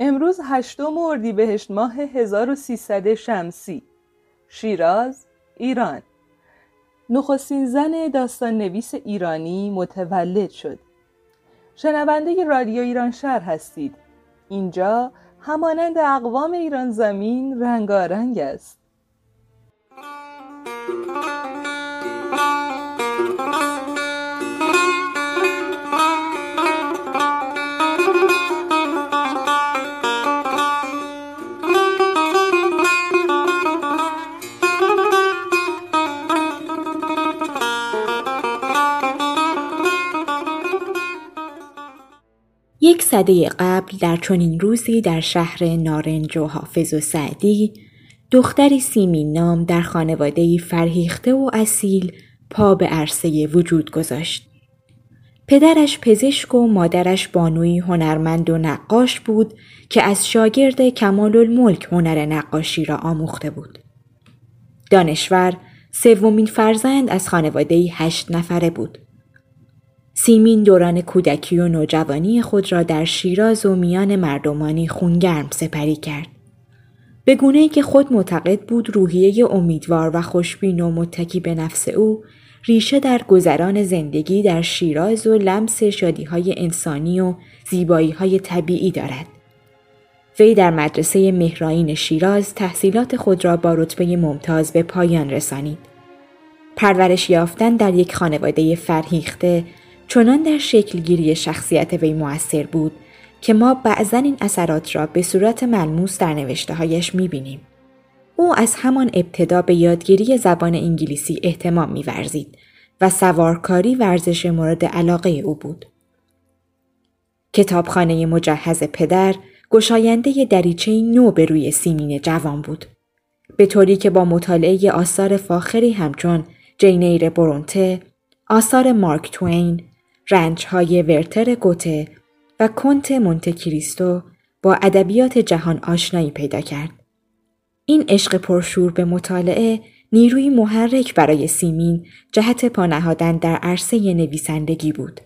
امروز هشتم اردیبهشت ماه 1300 شمسی. شیراز ایران. نخستین زن داستان نویس ایرانی متولد شد. شنونده رادیو ایران شهر هستید. اینجا همانند اقوام ایران زمین رنگارنگ است. یک سده قبل در چنین روزی در شهر نارنج و حافظ و سعدی دختری سیمین نام در خانواده فرهیخته و اصیل پا به عرصه وجود گذاشت. پدرش پزشک و مادرش بانوی هنرمند و نقاش بود که از شاگرد کمال الملک هنر نقاشی را آموخته بود. دانشور سومین فرزند از خانواده هشت نفره بود. سیمین دوران کودکی و نوجوانی خود را در شیراز و میان مردمانی خونگرم سپری کرد. به گونه که خود معتقد بود روحیه امیدوار و خوشبین و متکی به نفس او ریشه در گذران زندگی در شیراز و لمس شادی های انسانی و زیبایی های طبیعی دارد. وی در مدرسه مهرائین شیراز تحصیلات خود را با رتبه ممتاز به پایان رسانید. پرورش یافتن در یک خانواده فرهیخته چنان در شکلگیری شخصیت وی موثر بود که ما بعضا این اثرات را به صورت ملموس در نوشته هایش می بینیم. او از همان ابتدا به یادگیری زبان انگلیسی احتمام میورزید و سوارکاری ورزش مورد علاقه او بود. کتابخانه مجهز پدر گشاینده دریچه نو به روی سیمین جوان بود. به طوری که با مطالعه آثار فاخری همچون جینیر برونته، آثار مارک توین، رنج های ورتر گوته و کنت مونت کریستو با ادبیات جهان آشنایی پیدا کرد. این عشق پرشور به مطالعه نیروی محرک برای سیمین جهت پانهادن در عرصه نویسندگی بود.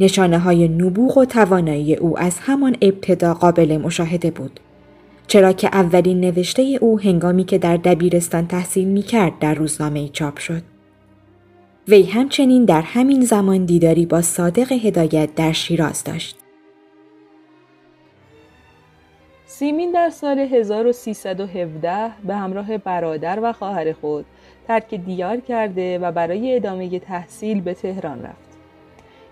نشانه های نبوغ و توانایی او از همان ابتدا قابل مشاهده بود. چرا که اولین نوشته او هنگامی که در دبیرستان تحصیل می کرد در روزنامه چاپ شد. وی همچنین در همین زمان دیداری با صادق هدایت در شیراز داشت. سیمین در سال 1317 به همراه برادر و خواهر خود ترک دیار کرده و برای ادامه تحصیل به تهران رفت.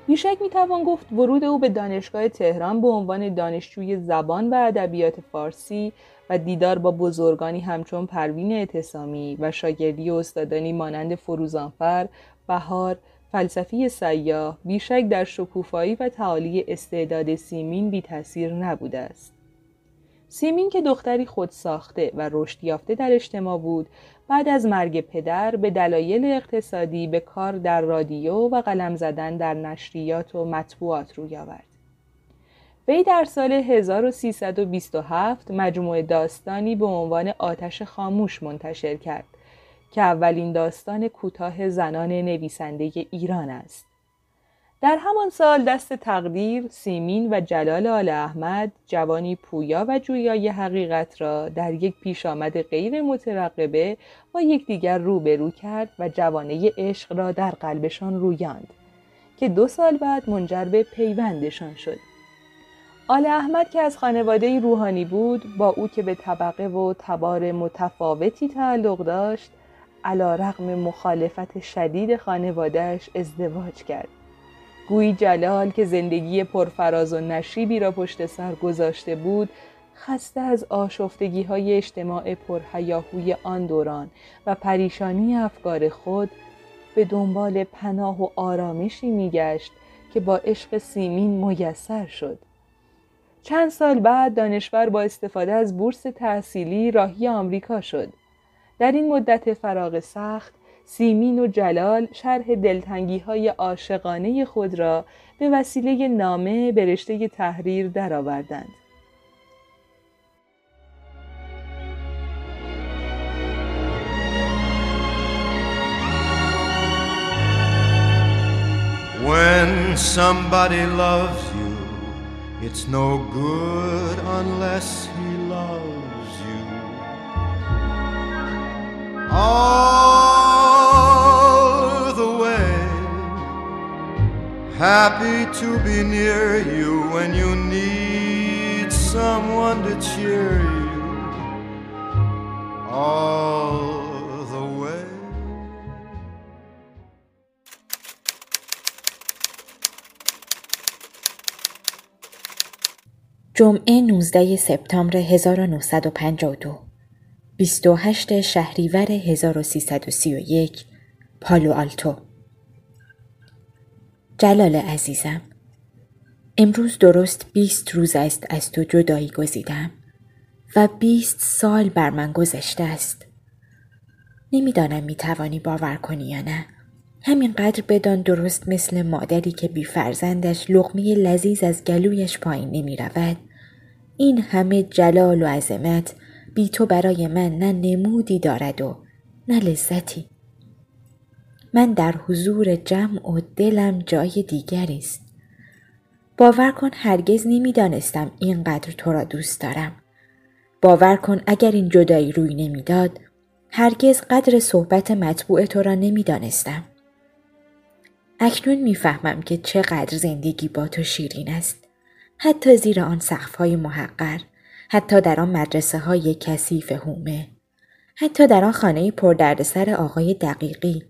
بیشک می‌توان گفت ورود او به دانشگاه تهران به عنوان دانشجوی زبان و ادبیات فارسی و دیدار با بزرگانی همچون پروین اعتصامی و شاگردی استادانی مانند فروزانفر بهار فلسفی سیاه بیشک در شکوفایی و تعالی استعداد سیمین بی تاثیر نبوده است. سیمین که دختری خود ساخته و رشد یافته در اجتماع بود بعد از مرگ پدر به دلایل اقتصادی به کار در رادیو و قلم زدن در نشریات و مطبوعات روی آورد. وی در سال 1327 مجموعه داستانی به عنوان آتش خاموش منتشر کرد که اولین داستان کوتاه زنان نویسنده ایران است. در همان سال دست تقدیر سیمین و جلال آل احمد جوانی پویا و جویای حقیقت را در یک پیش آمد غیر مترقبه با یکدیگر روبرو کرد و جوانه عشق را در قلبشان رویاند که دو سال بعد منجر به پیوندشان شد. آل احمد که از خانواده روحانی بود با او که به طبقه و تبار متفاوتی تعلق داشت علا رقم مخالفت شدید خانوادهش ازدواج کرد. گویی جلال که زندگی پرفراز و نشیبی را پشت سر گذاشته بود خسته از آشفتگی های اجتماع پرهیاهوی آن دوران و پریشانی افکار خود به دنبال پناه و آرامشی میگشت که با عشق سیمین میسر شد. چند سال بعد دانشور با استفاده از بورس تحصیلی راهی آمریکا شد. در این مدت فراغ سخت سیمین و جلال شرح دلتنگی های عاشقانه خود را به وسیله نامه به رشته تحریر درآوردند. When somebody loves you It's no good unless All the way, happy to be near you when you need someone to cheer you. All the way. جمعه 19 سپتامبر 1952 28 شهریور 1331 پالو آلتو. جلال عزیزم امروز درست 20 روز است از تو جدایی گزیدم و 20 سال بر من گذشته است. نمی‌دانم می توانی باور کنی یا نه. همینقدر بدان درست مثل مادری که بی فرزندش لغمه لذیذ از گلویش پایین نمی رود این همه جلال و عظمت بی تو برای من نه نمودی دارد و نه لذتی. من در حضور جمع و دلم جای دیگری است. باور کن هرگز نمی‌دانستم اینقدر تو را دوست دارم. باور کن اگر این جدایی روی نمی‌داد هرگز قدر صحبت مطبوع تو را نمی‌دانستم. اکنون می‌فهمم که چقدر زندگی با تو شیرین است. حتی زیر آن سقفهای محقر. حتی در آن مدرسه های کثیف هومه حتی در آن خانه پردردسر آقای دقیقی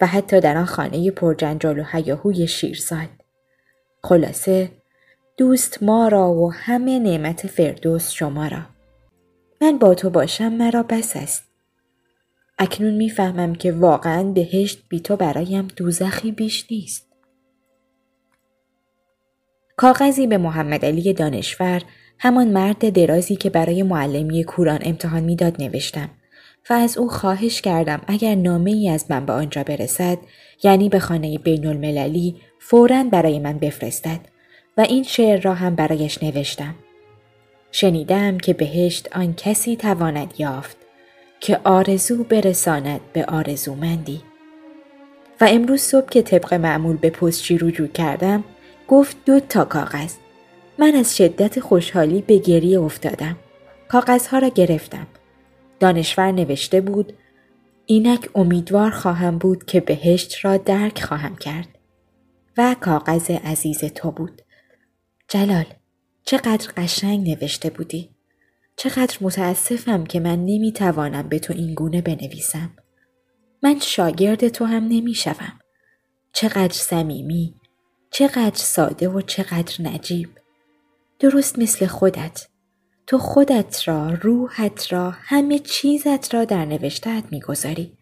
و حتی در آن خانه پرجنجال و هیاهوی شیرزاد. خلاصه دوست ما را و همه نعمت فردوس شما را. من با تو باشم مرا بس است. اکنون می‌فهمم که واقعا بهشت بی تو برایم دوزخی بیش نیست. کاغذی به محمد علی دانشور همان مرد درازی که برای معلمی کوران امتحان می‌داد نوشتم و از او خواهش کردم اگر نامه ای از من به آنجا برسد یعنی به خانه بین المللی فورا برای من بفرستد و این شعر را هم برایش نوشتم. شنیدم که بهشت آن کسی تواند یافت که آرزو برساند به آرزومندی. و امروز صبح که طبق معمول به پستچی رجوع کردم گفت دو تا کاغذ من از شدت خوشحالی به گریه افتادم. کاغذها را گرفتم. دانشور نوشته بود اینک امیدوار خواهم بود که بهشت را درک خواهم کرد. و کاغذ عزیز تو بود. جلال چقدر قشنگ نوشته بودی. چقدر متاسفم که من نمی‌توانم به تو این گونه بنویسم. من شاگرد تو هم نمی‌شوم. چقدر صمیمی، چقدر ساده و چقدر نجیب. درست مثل خودت. تو خودت را، روحت را، همه چیزت را در نوشتهت می‌گذاری.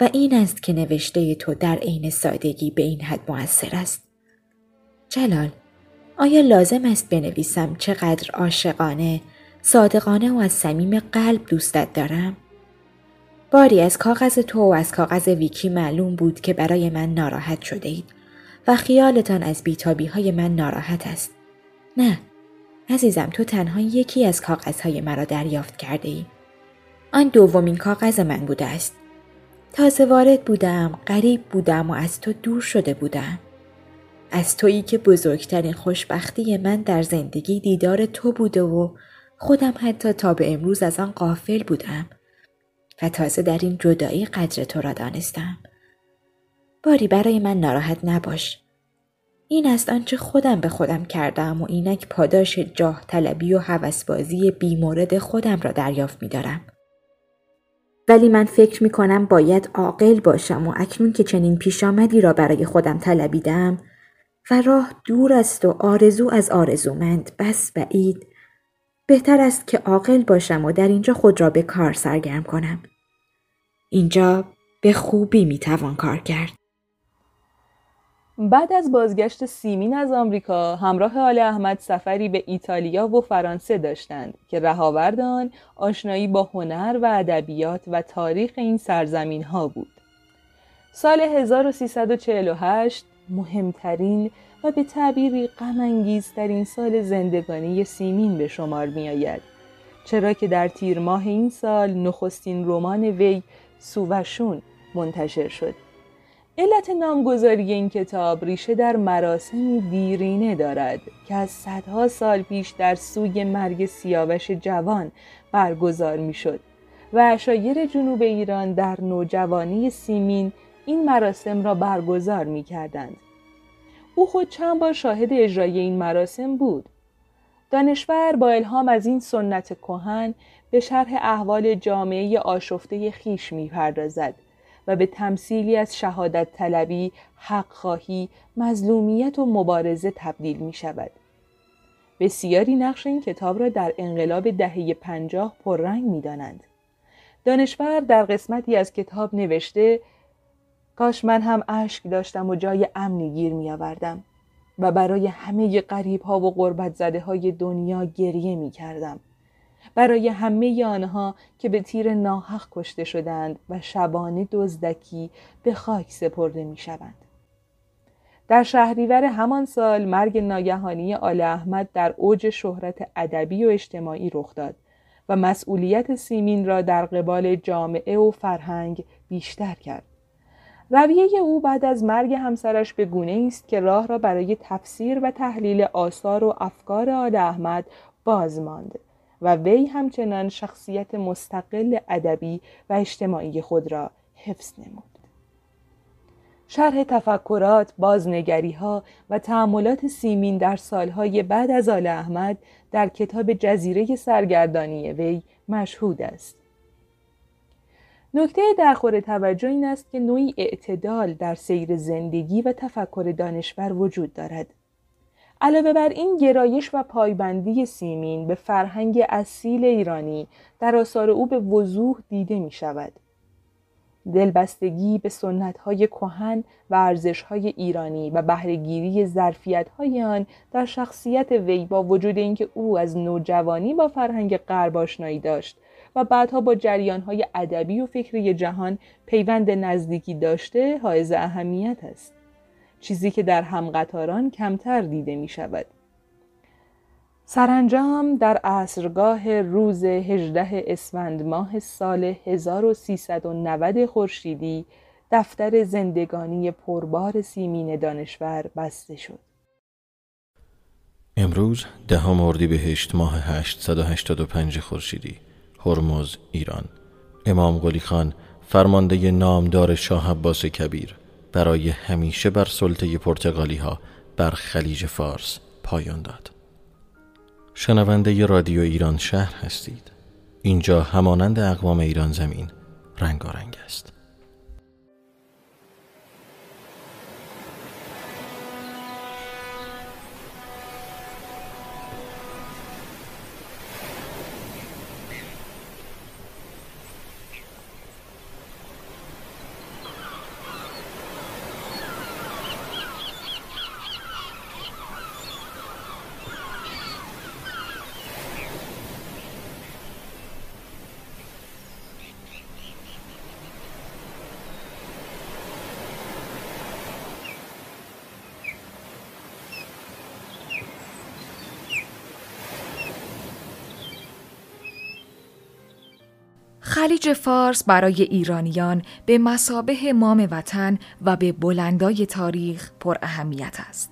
و این است که نوشته تو در عین سادگی به این حد موثر است. جلال، آیا لازم است بنویسم چقدر عاشقانه، صادقانه و از صمیم قلب دوستت دارم؟ باری از کاغذ تو و از کاغذ ویکی معلوم بود که برای من ناراحت شده اید و خیالتان از بیتابی های من ناراحت است. نه، عزیزم تو تنها یکی از کاغذهای مرا دریافت کرده ای. آن دومین کاغذ من بوده است. تازه وارد بودم، غریب بودم و از تو دور شده بودم. از تویی که بزرگترین خوشبختی من در زندگی دیدار تو بوده و خودم حتی تا به امروز از آن قافل بودم و تازه در این جدایی قدر تو را دانستم. باری برای من ناراحت نباش. این است آنچه خودم به خودم کردم و اینک پاداش جاه طلبی و هوسبازی بیمورد خودم را دریافت می دارم. ولی من فکر می کنم باید عاقل باشم و اکنون که چنین پیش آمدی را برای خودم طلبیدم و راه دور است و آرزو از آرزومند بس بعید بهتر است که عاقل باشم و در اینجا خود را به کار سرگرم کنم. اینجا به خوبی می توان کار کرد. بعد از بازگشت سیمین از آمریکا همراه آل احمد سفری به ایتالیا و فرانسه داشتند که رهاورد آن آشنایی با هنر و ادبیات و تاریخ این سرزمین ها بود. سال 1348 مهمترین و به تعبیری غمانگیزترین سال زندگانی سیمین به شمار می آید. چرا که در تیر ماه این سال نخستین رمان وی سووشون منتشر شد علت نامگذاری این کتاب ریشه در مراسمی دیرینه دارد که از صدها سال پیش در سوی مرگ سیاوش جوان برگزار می‌شد و اشایر جنوب ایران در نوجوانی سیمین این مراسم را برگزار می کردند. او خود چند بار شاهد اجرای این مراسم بود. دانشور با الهام از این سنت کهن به شرح احوال جامعه آشفته خیش می پردازد و به تمثیلی از شهادت طلبی، حق خواهی، مظلومیت و مبارزه تبدیل می شود. بسیاری نقش این کتاب را در انقلاب دهه پنجاه پررنگ می دانند. دانشور در قسمتی از کتاب نوشته کاش من هم اشک داشتم و جای امنی گیر می آوردم و برای همه قریب ها و قربت زده های دنیا گریه می کردم. برای همه آنها که به تیر ناحق کشته شدند و شبانه دزدکی به خاک سپرده می شوند. در شهریور همان سال مرگ ناگهانی آل احمد در اوج شهرت ادبی و اجتماعی رخ داد و مسئولیت سیمین را در قبال جامعه و فرهنگ بیشتر کرد. رویه او بعد از مرگ همسرش به گونه است که راه را برای تفسیر و تحلیل آثار و افکار آل احمد باز ماند و وی همچنان شخصیت مستقل ادبی و اجتماعی خود را حفظ نمود. شرح تفکرات، بازنگری ها و تعملات سیمین در سالهای بعد از آل احمد در کتاب جزیره سرگردانی وی مشهود است. نکته درخور توجه این است که نوعی اعتدال در سیر زندگی و تفکر دانشور وجود دارد. علاوه بر این گرایش و پایبندی سیمین به فرهنگ اصیل ایرانی در آثار او به وضوح دیده می شود. دلبستگی به سنتهای کهن و ارزشهای ایرانی و بهرهگیری ظرفیتهای آن در شخصیت وی با وجود اینکه او از نوجوانی با فرهنگ غرب آشنایی داشت و بعدها با جریانهای ادبی و فکری جهان پیوند نزدیکی داشته حائز اهمیت است چیزی که در همقطاران کمتر دیده می شود سرانجام در عصرگاه روز 18 اسفند ماه سال 1390 خورشیدی دفتر زندگانی پربار سیمین دانشور بسته شد. امروز دهم اردیبهشت ماه 885 خورشیدی هرمز ایران. امام قلی خان فرمانده نامدار شاه عباس کبیر. برای همیشه بر سلطه پرتغالی ها بر خلیج فارس پایان داد. شنونده رادیو ایران شهر هستید. اینجا همانند اقوام ایران زمین رنگارنگ است. خلیج فارس برای ایرانیان به مسابه مام وطن و به بلندای تاریخ پر اهمیت است.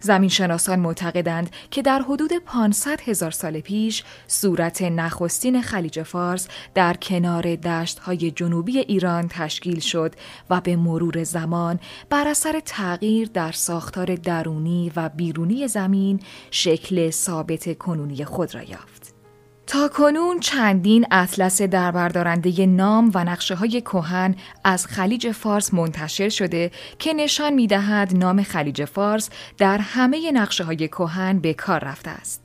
زمین شناسان معتقدند که در حدود 500 هزار سال پیش صورت نخستین خلیج فارس در کنار دشت های جنوبی ایران تشکیل شد و به مرور زمان بر اثر تغییر در ساختار درونی و بیرونی زمین شکل ثابت کنونی خود را یافت. تا کنون چندین اطلس دربردارنده نام و نقشه های کوهن از خلیج فارس منتشر شده که نشان می دهد نام خلیج فارس در همه نقشه های کوهن به کار رفته است.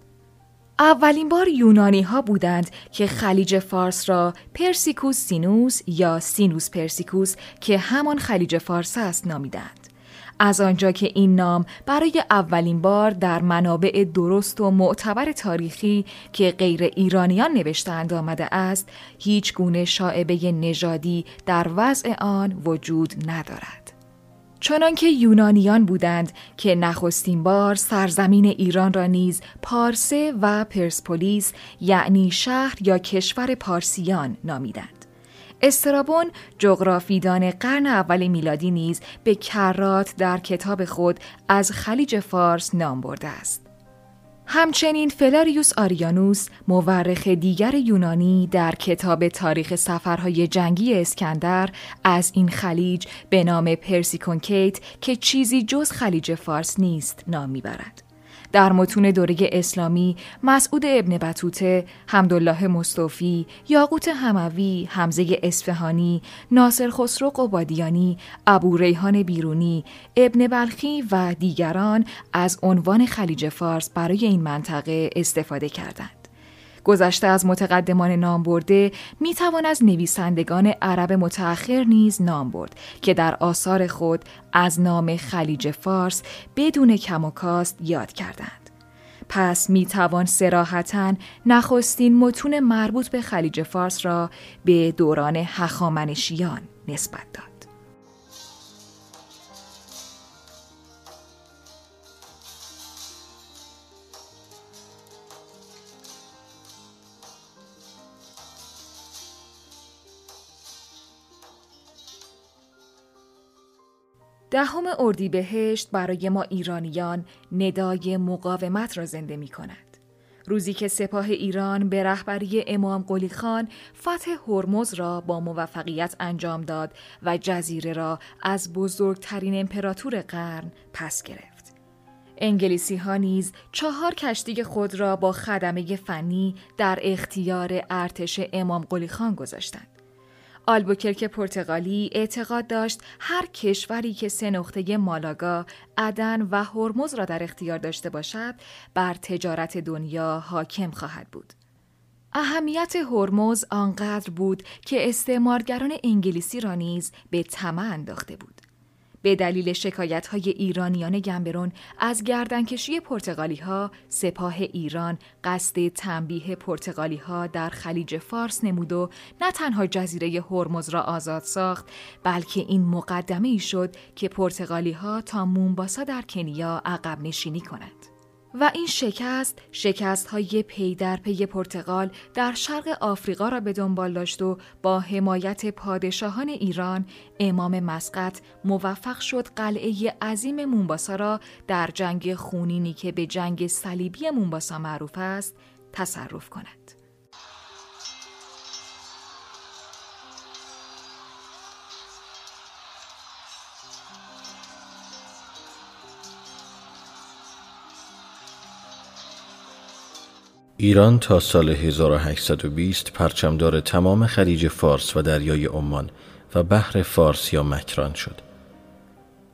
اولین بار یونانی ها بودند که خلیج فارس را پرسیکوس سینوس یا سینوس پرسیکوس که همان خلیج فارس است نامیدند. از آنجا که این نام برای اولین بار در منابع درست و معتبر تاریخی که غیر ایرانیان نوشتند آمده است هیچ گونه شاعبه نژادی در وضع آن وجود ندارد. چنانکه یونانیان بودند که نخستین بار سرزمین ایران را نیز پارسه و پرسپولیس یعنی شهر یا کشور پارسیان نامیدند. استرابون جغرافیدان قرن اول میلادی نیز به کرات در کتاب خود از خلیج فارس نام برده است. همچنین فلاریوس آریانوس مورخ دیگر یونانی در کتاب تاریخ سفرهای جنگی اسکندر از این خلیج به نام پرسیکونکیت که چیزی جز خلیج فارس نیست نام می‌برد. در متون دوره اسلامی مسعود ابن بطوته، حمدالله مصطفی، یاقوت هموی، حمزه اسفهانی، ناصر خسرو قبادیانی، ابو ریحان بیرونی، ابن بلخی و دیگران از عنوان خلیج فارس برای این منطقه استفاده کردند. گذشته از متقدمان نام برده می توان از نویسندگان عرب متأخر نیز نام برد که در آثار خود از نام خلیج فارس بدون کم و کاست یاد کردند. پس می توان سراحتا نخستین متون مربوط به خلیج فارس را به دوران هخامنشیان نسبت داد. دهم اردیبهشت برای ما ایرانیان ندای مقاومت را زنده می کند. روزی که سپاه ایران به رهبری امام قلی خان فتح هرمز را با موفقیت انجام داد و جزیره را از بزرگترین امپراتور قرن پس گرفت. انگلیسی ها نیز چهار کشتی خود را با خدمه فنی در اختیار ارتش امام قلی خان گذاشتند. آلبوکرک پرتغالی اعتقاد داشت هر کشوری که سه نقطه مالاگا، عدن و هرمز را در اختیار داشته باشد بر تجارت دنیا حاکم خواهد بود. اهمیت هرمز آنقدر بود که استعمارگران انگلیسی را نیز به طمع انداخته بود. به دلیل شکایت های ایرانیان گمبرون از گردنکشی پرتغالی ها سپاه ایران قصد تنبیه پرتغالی ها در خلیج فارس نمود و نه تنها جزیره هرمز را آزاد ساخت بلکه این مقدمه ای شد که پرتغالی ها تا مونباسا در کنیا عقب نشینی کند. و این شکست شکست های پی در پی پرتغال در شرق آفریقا را به دنبال داشت و با حمایت پادشاهان ایران امام مسقط موفق شد قلعه عظیم مونباسا را در جنگ خونینی که به جنگ صلیبی مونباسا معروف است تصرف کند. ایران تا سال 1820 پرچمدار تمام خلیج فارس و دریای عمان و بحر فارس یا مکران شد.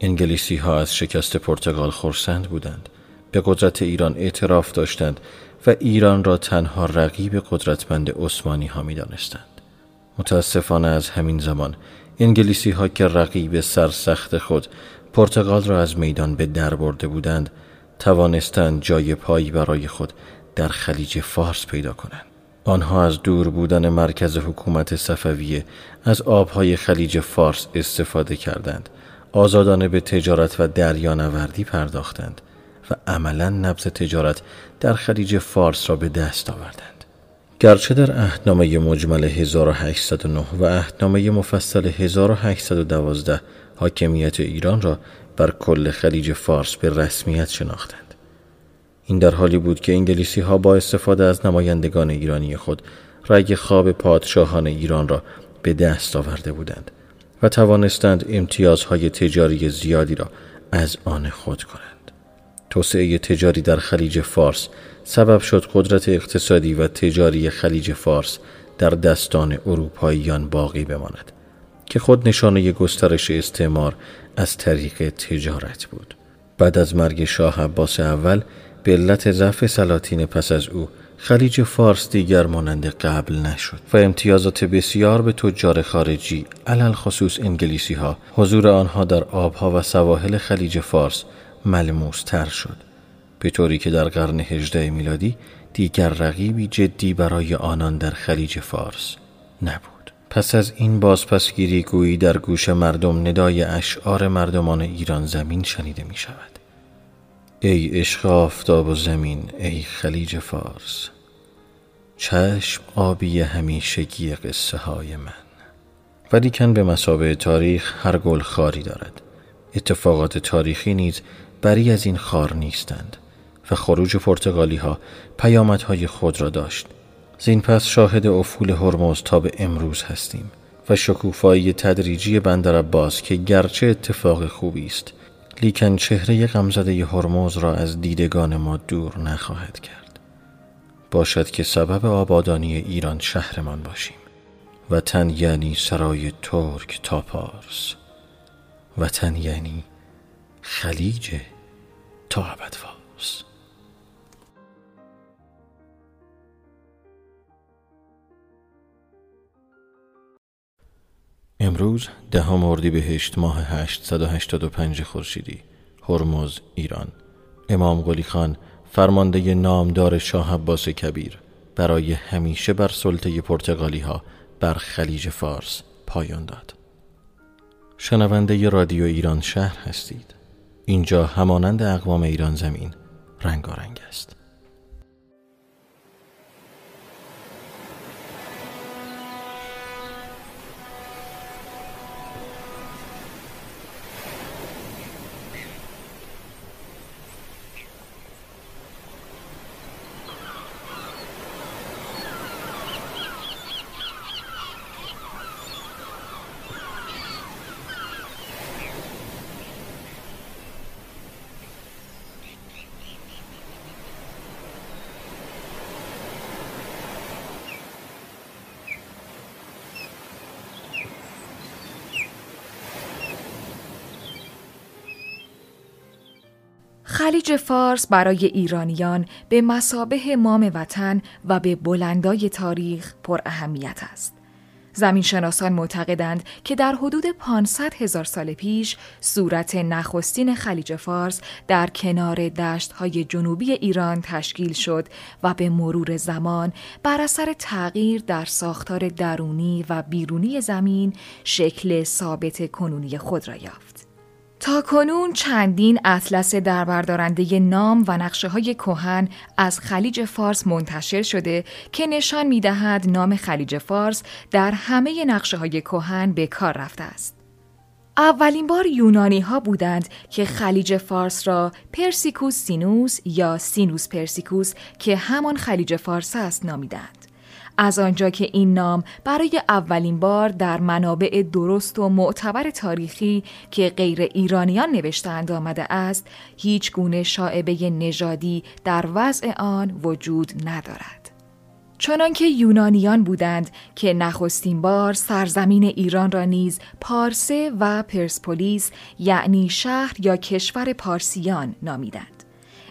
انگلیسی ها از شکست پرتغال خورسند بودند. به قدرت ایران اعتراف داشتند و ایران را تنها رقیب قدرتمند عثمانی ها می دانستند. متاسفانه از همین زمان انگلیسی ها که رقیب سرسخت خود پرتغال را از میدان به در برده بودند توانستند جای پایی برای خود در خلیج فارس پیدا کنند. آنها از دور بودن مرکز حکومت صفویه از آبهای خلیج فارس استفاده کردند. آزادانه به تجارت و دریانوردی پرداختند و عملا نبض تجارت در خلیج فارس را به دست آوردند. گرچه در اهدنامه مجمل 1809 و اهدنامه مفصل 1812 حاکمیت ایران را بر کل خلیج فارس به رسمیت شناختند. این در حالی بود که انگلیسی ها با استفاده از نمایندگان ایرانی خود رگ خواب پادشاهان ایران را به دست آورده بودند و توانستند امتیازهای تجاری زیادی را از آن خود کنند. توسعه تجاری در خلیج فارس سبب شد قدرت اقتصادی و تجاری خلیج فارس در دستان اروپاییان باقی بماند که خود نشانه گسترش استعمار از طریق تجارت بود. بعد از مرگ شاه عباس اول به علت ضعف سلاطین پس از او خلیج فارس دیگر مانند قبل نشد و امتیازات بسیار به تجار خارجی علل خصوص انگلیسی ها حضور آنها در آبها و سواحل خلیج فارس ملموس تر شد. به طوری که در قرن هجده میلادی دیگر رقیبی جدی برای آنان در خلیج فارس نبود. پس از این بازپسگیری گویی در گوش مردم ندای اشعار مردمان ایران زمین شنیده می شود ای عشق آفتاب و زمین ای خلیج فارس. چشم آبی همیشگی قصه های من. ولیکن به مسابه تاریخ هر گل خاری دارد. اتفاقات تاریخی نیز بری از این خار نیستند و خروج پرتغالی ها پیامدهای خود را داشت. زین پس شاهد افول هرمز تا به امروز هستیم و شکوفایی تدریجی بندر عباس که گرچه اتفاق خوبی است لیکن چهره غمزده هرمز را از دیدگان ما دور نخواهد کرد. باشد که سبب آبادانی ایران شهرمان باشیم وطن یعنی سرای ترک تا پارس وطن یعنی خلیج تا ابد امروز دهم اردیبهشت ماه 885 خورشیدی هرمز ایران. امام قلی خان فرمانده نامدار شاه عباس کبیر برای همیشه بر سلطه پرتغالی ها بر خلیج فارس پایان داد. شنونده رادیو ایران شهر هستید. اینجا همانند اقوام ایران زمین رنگارنگ است. خلیج فارس برای ایرانیان به مسابه مام وطن و به بلندای تاریخ پر اهمیت است. زمین شناسان معتقدند که در حدود 500 هزار سال پیش صورت نخستین خلیج فارس در کنار دشت های جنوبی ایران تشکیل شد و به مرور زمان بر اثر تغییر در ساختار درونی و بیرونی زمین شکل ثابت کنونی خود را یافت. تا کنون چندین اطلس دربردارنده نام و نقشه های کوهن از خلیج فارس منتشر شده که نشان می دهد نام خلیج فارس در همه نقشه های کوهن به کار رفته است. اولین بار یونانی ها بودند که خلیج فارس را پرسیکوس سینوس یا سینوس پرسیکوس که همان خلیج فارس است نامیدند. از آنجا که این نام برای اولین بار در منابع درست و معتبر تاریخی که غیر ایرانیان نوشتند آمده است هیچ گونه شاعبه نژادی در وضع آن وجود ندارد. چنانکه یونانیان بودند که نخستین بار سرزمین ایران را نیز پارسه و پرسپولیس یعنی شهر یا کشور پارسیان نامیدند.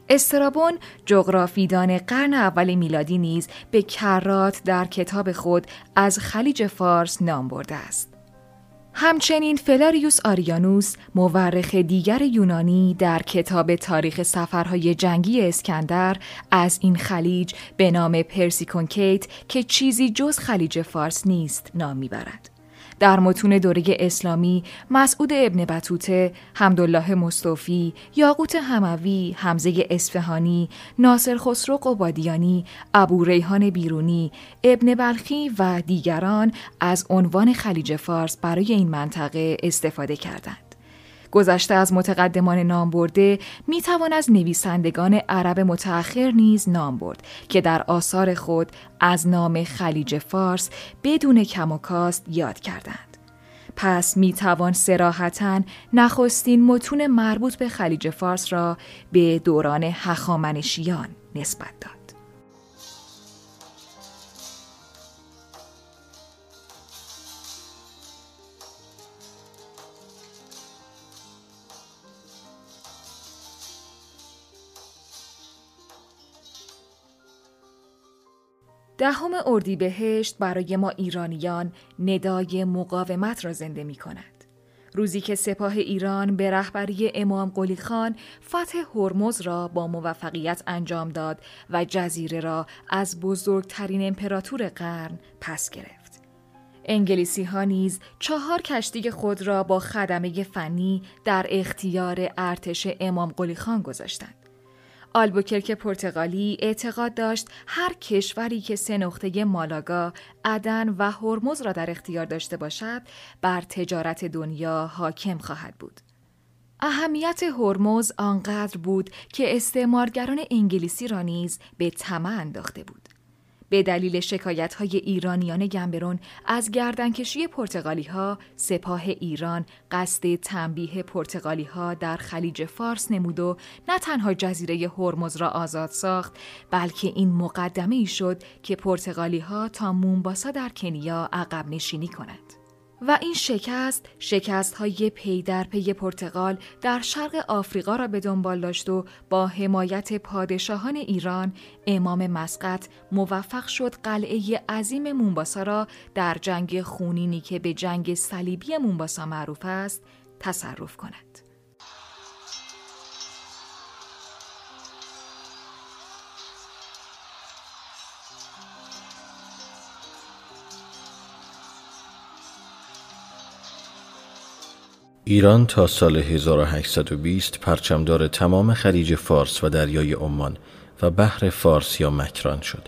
استرابون جغرافیدان قرن اول میلادی نیز به کرات در کتاب خود از خلیج فارس نام برده است. همچنین فلاریوس آریانوس مورخ دیگر یونانی در کتاب تاریخ سفرهای جنگی اسکندر از این خلیج به نام پرسیکونکیت که چیزی جز خلیج فارس نیست نام می‌برد. در متون دوره اسلامی مسعود ابن بطوته، حمدالله مصطفی، یاقوت هموی، حمزه اسفهانی، ناصر خسرو قبادیانی، ابو ریحان بیرونی، ابن بلخی و دیگران از عنوان خلیج فارس برای این منطقه استفاده کردند. گذشته از متقدمان نام برده می توان از نویسندگان عرب متأخر نیز نام برد که در آثار خود از نام خلیج فارس بدون کم و کاست یاد کردند. پس می توان سراحتا نخستین متون مربوط به خلیج فارس را به دوران هخامنشیان نسبت داد. دهم اردیبهشت برای ما ایرانیان ندای مقاومت را زنده می کند. روزی که سپاه ایران به رهبری امام قلی خان فتح هرمز را با موفقیت انجام داد و جزیره را از بزرگترین امپراتور قرن پس گرفت. انگلیسی ها نیز چهار کشتی خود را با خدمه فنی در اختیار ارتش امام قلی خان گذاشتند. آلبوکرک پرتغالی اعتقاد داشت هر کشوری که سه نقطه مالاگا، عدن و هرمز را در اختیار داشته باشد، بر تجارت دنیا حاکم خواهد بود. اهمیت هرمز آنقدر بود که استعمارگران انگلیسی را نیز به طمع انداخته بود. به دلیل شکایت های ایرانیان گمبرون از گردنکشی پرتغالی ها سپاه ایران قصد تنبیه پرتغالی ها در خلیج فارس نمود و نه تنها جزیره هرمز را آزاد ساخت بلکه این مقدمه ای شد که پرتغالی ها تا مونباسا در کنیا عقب نشینی کند. و این شکست شکست های پی در پی پرتغال در شرق آفریقا را به دنبال داشت و با حمایت پادشاهان ایران امام مسقط موفق شد قلعه عظیم مونباسا را در جنگ خونینی که به جنگ صلیبی مونباسا معروف است تصرف کند. ایران تا سال 1820 پرچمدار تمام خلیج فارس و دریای عمان و بحر فارس یا مکران شد.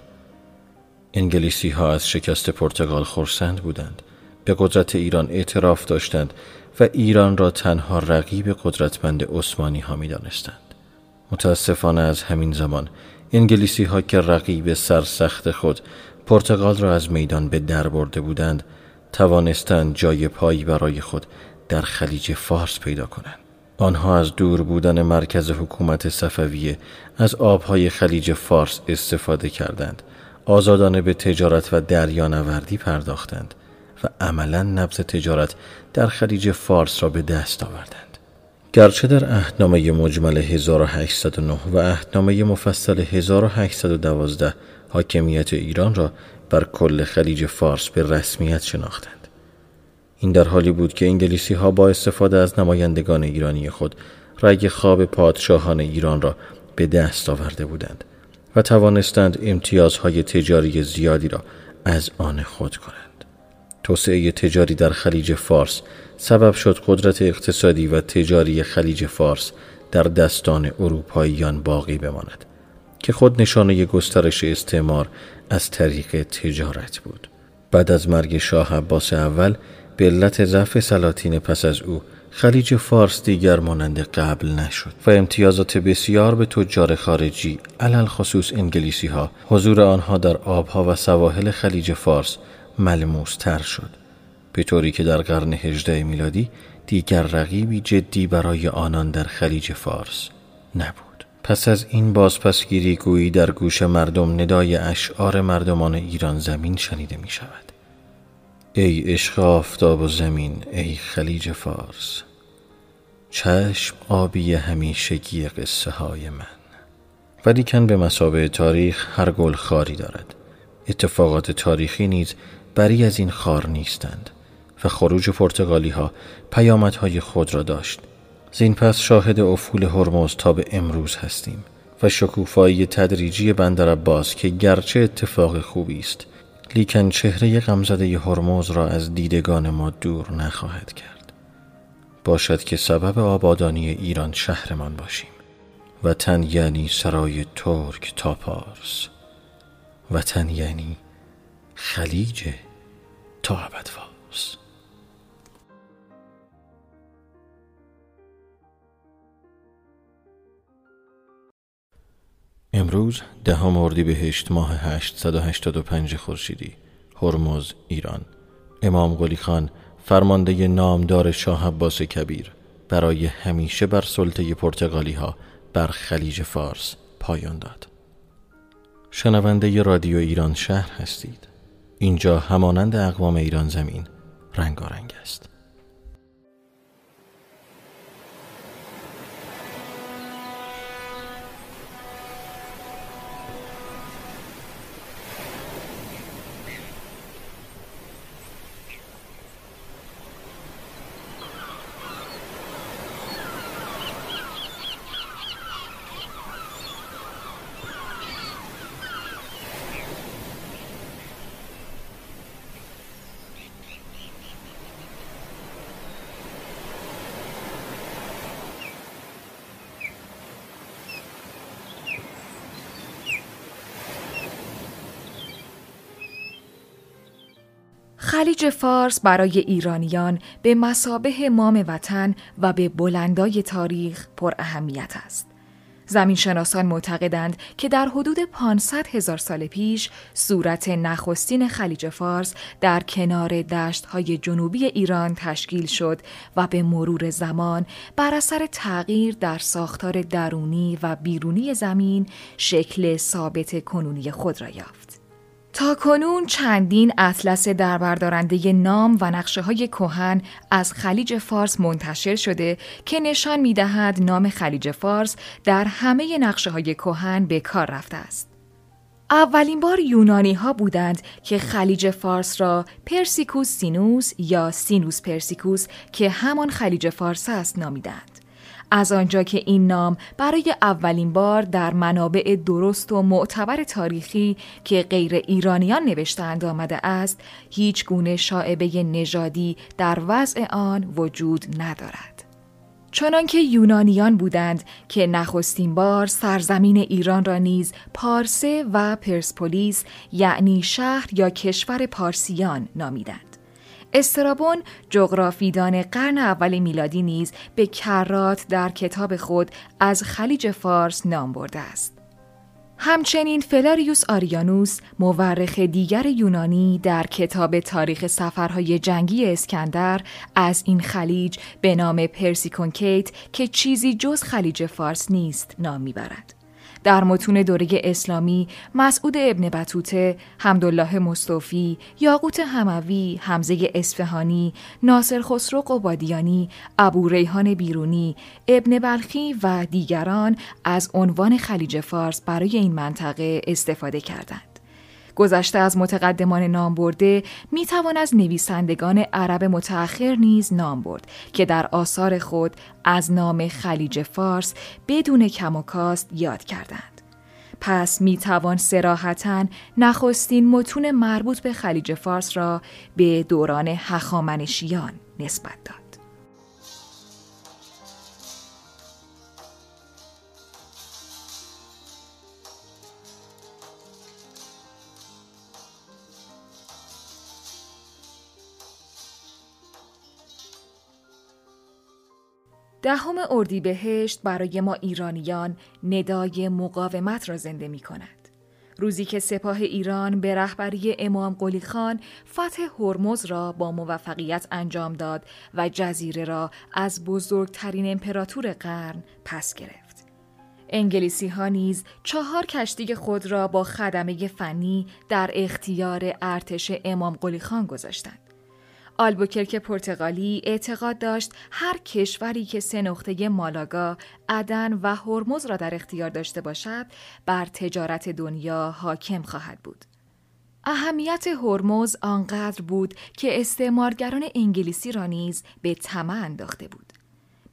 انگلیسی ها از شکست پرتغال خورسند بودند. به قدرت ایران اعتراف داشتند و ایران را تنها رقیب قدرتمند عثمانی ها می دانستند. متاسفانه از همین زمان انگلیسی ها که رقیب سرسخت خود پرتغال را از میدان به در برده بودند توانستند جای پایی برای خود در خلیج فارس پیدا کنند. آنها از دور بودن مرکز حکومت صفویه از آبهای خلیج فارس استفاده کردند. آزادانه به تجارت و دریانوردی پرداختند و عملا نبض تجارت در خلیج فارس را به دست آوردند. گرچه در عهدنامه مجمل 1809 و عهدنامه مفصل 1812 حاکمیت ایران را بر کل خلیج فارس به رسمیت شناختند. این در حالی بود که انگلیسی ها با استفاده از نمایندگان ایرانی خود رگ خواب پادشاهان ایران را به دست آورده بودند و توانستند امتیازهای تجاری زیادی را از آن خود کنند. توسعه تجاری در خلیج فارس سبب شد قدرت اقتصادی و تجاری خلیج فارس در دستان اروپاییان باقی بماند که خود نشانه گسترش استعمار از طریق تجارت بود. بعد از مرگ شاه عباس اول به علت ضعف سلاطین پس از او خلیج فارس دیگر مانند قبل نشد و امتیازات بسیار به تجار خارجی علل خصوص انگلیسی ها حضور آنها در آبها و سواحل خلیج فارس ملموس تر شد. به طوری که در قرن هجده میلادی دیگر رقیبی جدی برای آنان در خلیج فارس نبود. پس از این بازپسگیری گویی در گوش مردم ندای اشعار مردمان ایران زمین شنیده می شود ای عشق آفتاب و زمین ای خلیج فارس. چشم آبی همیشگی قصه های من. ولیکن به مسابه تاریخ هر گل خاری دارد. اتفاقات تاریخی نیز بری از این خار نیستند و خروج پرتغالی ها پیامدهای خود را داشت. زین پس شاهد افول هرمز تا به امروز هستیم و شکوفایی تدریجی بندر عباس که گرچه اتفاق خوبی است لیکن چهره غمزده هرمز را از دیدگان ما دور نخواهد کرد. باشد که سبب آبادانی ایران شهرمان باشیم وطن یعنی سرای ترک تا پارس وطن یعنی خلیج تا ابد امروز دهم بهشت ماه 885 خورشیدی هرمز ایران. امام قلی خان فرمانده نامدار شاه عباس کبیر برای همیشه بر سلطه پرتغالی ها بر خلیج فارس پایان داد. شنونده رادیو ایران شهر هستید. اینجا همانند اقوام ایران زمین رنگارنگ است. فارس برای ایرانیان به مسابه مام وطن و به بلندای تاریخ پر اهمیت است. زمین شناسان معتقدند که در حدود 500 هزار سال پیش صورت نخستین خلیج فارس در کنار دشت های جنوبی ایران تشکیل شد و به مرور زمان بر اثر تغییر در ساختار درونی و بیرونی زمین شکل ثابت کنونی خود را یافت. تا کنون چندین اطلس دربردارنده نام و نقشه های کوهن از خلیج فارس منتشر شده که نشان می دهد نام خلیج فارس در همه نقشه های کوهن به کار رفته است. اولین بار یونانی ها بودند که خلیج فارس را پرسیکوس سینوس یا سینوس پرسیکوس که همان خلیج فارس است نامیدند. از آنجا که این نام برای اولین بار در منابع درست و معتبر تاریخی که غیر ایرانیان نوشتند آمده است هیچ گونه شاعبه نژادی در وضع آن وجود ندارد. چنانکه یونانیان بودند که نخستین بار سرزمین ایران را نیز پارسه و پرسپولیس یعنی شهر یا کشور پارسیان نامیدند. استرابون جغرافیدان قرن اول میلادی نیز به کرات در کتاب خود از خلیج فارس نام برده است. همچنین فلاریوس آریانوس مورخ دیگر یونانی در کتاب تاریخ سفرهای جنگی اسکندر از این خلیج به نام پرسیکونکیت که چیزی جز خلیج فارس نیست نام می‌برد. در متون دوره اسلامی مسعود ابن بطوته، حمدالله مصطفی، یاقوت هموی، حمزه اصفهانی، ناصر خسرو قبادیانی، ابو ریحان بیرونی، ابن بلخی و دیگران از عنوان خلیج فارس برای این منطقه استفاده کردند. گذشته از متقدمان نام برده می توان از نویسندگان عرب متأخر نیز نام برد که در آثار خود از نام خلیج فارس بدون کم و کاست یاد کردند. پس می توان سراحتا نخستین متون مربوط به خلیج فارس را به دوران هخامنشیان نسبت داد. دهم اردیبهشت برای ما ایرانیان ندای مقاومت را زنده می کند. روزی که سپاه ایران به رهبری امام قلی خان فتح هرمز را با موفقیت انجام داد و جزیره را از بزرگترین امپراتور قرن پس گرفت. انگلیسی ها نیز چهار کشتی خود را با خدمه فنی در اختیار ارتش امام قلی خان گذاشتند. آلبوکرک پرتغالی اعتقاد داشت هر کشوری که سه نقطه مالاگا، عدن و هرمز را در اختیار داشته باشد، بر تجارت دنیا حاکم خواهد بود. اهمیت هرمز آنقدر بود که استعمارگران انگلیسی را نیز به طمع انداخته بود.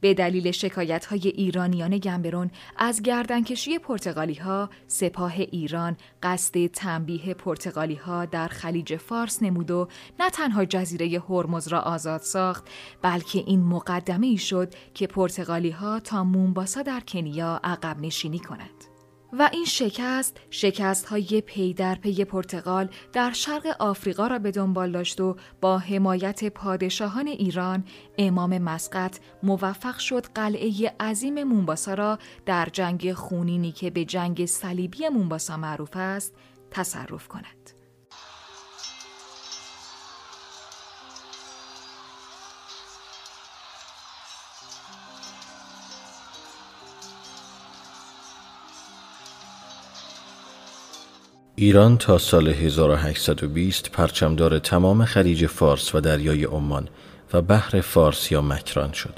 به دلیل شکایت های ایرانیان گمبرون از گردنکشی پرتغالی ها سپاه ایران قصد تنبیه پرتغالی ها در خلیج فارس نمود و نه تنها جزیره هرمز را آزاد ساخت بلکه این مقدمه ای شد که پرتغالی ها تا مونباسا در کنیا عقب نشینی کند. و این شکست شکست های پی در پی پرتغال در شرق آفریقا را به دنبال داشت و با حمایت پادشاهان ایران امام مسقط موفق شد قلعه عظیم مونباسا را در جنگ خونینی که به جنگ صلیبی مونباسا معروف است تصرف کند. ایران تا سال 1820 پرچمدار تمام خلیج فارس و دریای عمان و بحر فارس یا مکران شد.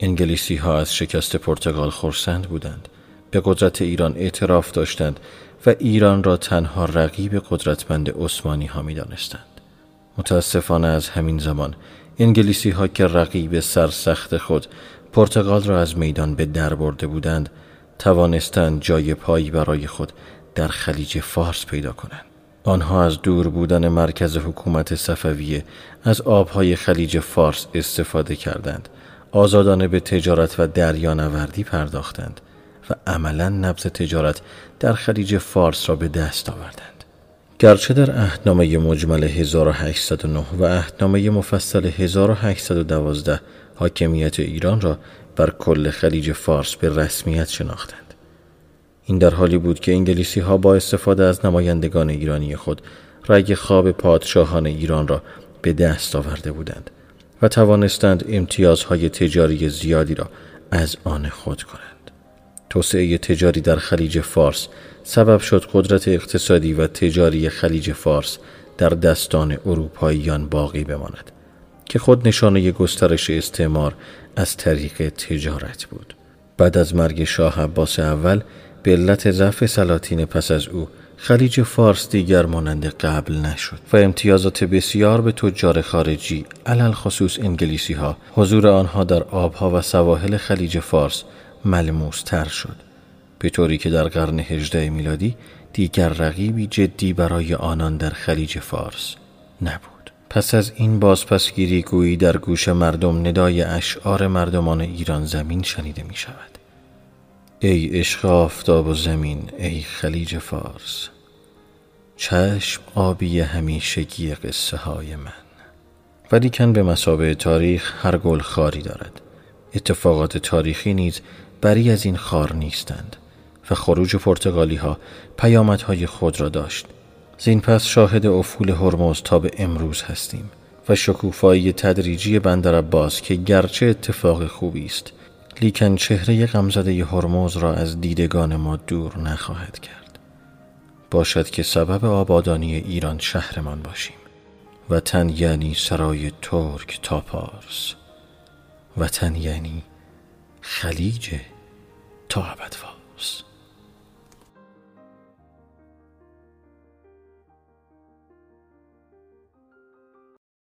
انگلیسی ها از شکست پرتغال خورسند بودند. به قدرت ایران اعتراف داشتند و ایران را تنها رقیب قدرتمند عثمانی ها می دانستند. متاسفانه از همین زمان انگلیسی ها که رقیب سرسخت خود پرتغال را از میدان به در برده بودند توانستند جای پایی برای خود در خلیج فارس پیدا کنند. آنها از دور بودن مرکز حکومت صفویه از آبهای خلیج فارس استفاده کردند. آزادانه به تجارت و دریانوردی پرداختند و عملا نبض تجارت در خلیج فارس را به دست آوردند. گرچه در عهدنامه مجمل 1809 و عهدنامه مفصل 1812 حاکمیت ایران را بر کل خلیج فارس به رسمیت شناختند این در حالی بود که انگلیسی ها با استفاده از نمایندگان ایرانی خود رأی خواب پادشاهان ایران را به دست آورده بودند و توانستند امتیازهای تجاری زیادی را از آن خود کنند. توسعه تجاری در خلیج فارس سبب شد قدرت اقتصادی و تجاری خلیج فارس در دستان اروپاییان باقی بماند که خود نشانه گسترش استعمار از طریق تجارت بود. بعد از مرگ شاه عباس اول به علت ضعف سلاطین پس از او خلیج فارس دیگر مانند قبل نشد و امتیازات بسیار به تجار خارجی علل خصوص انگلیسی ها حضور آنها در آبها و سواحل خلیج فارس ملموس تر شد. به طوری که در قرن هجده میلادی دیگر رقیبی جدی برای آنان در خلیج فارس نبود. پس از این بازپسگیری گویی در گوش مردم ندای اشعار مردمان ایران زمین شنیده می شود ای عشق آفتاب و زمین ای خلیج فارس. چشم آبی همیشگی قصه های من. ولیکن به مسابه تاریخ هر گل خاری دارد. اتفاقات تاریخی نیز بری از این خار نیستند و خروج پرتغالی ها پیامدهای خود را داشت. زین پس شاهد افول هرمز تا به امروز هستیم و شکوفایی تدریجی بندر عباس که گرچه اتفاق خوبی است لیکن چهره غمزده هرمز را از دیدگان ما دور نخواهد کرد. باشد که سبب آبادانی ایران شهرمان باشیم وطن یعنی سرای ترک تا پارس وطن یعنی خلیج تا ابد